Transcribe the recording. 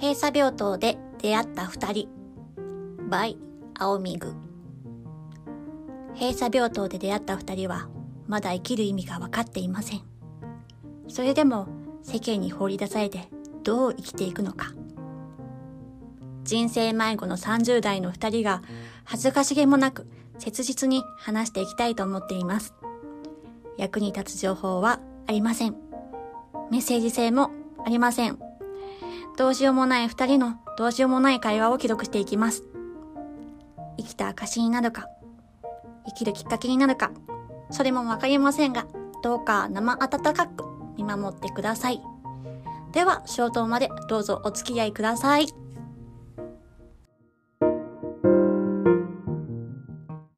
閉鎖病棟で出会った二人。by 青みぐ。閉鎖病棟で出会った二人はまだ生きる意味が分かっていません。それでも世間に放り出されてどう生きていくのか。人生迷子の30代の二人が恥ずかしげもなく切実に話していきたいと思っています。役に立つ情報はありません。メッセージ性もありません。どうしようもない二人のどうしようもない会話を記録していきます。生きた証になるか、生きるきっかけになるか、それもわかりませんが、どうか生温かく見守ってください。では、消灯までどうぞお付き合いください。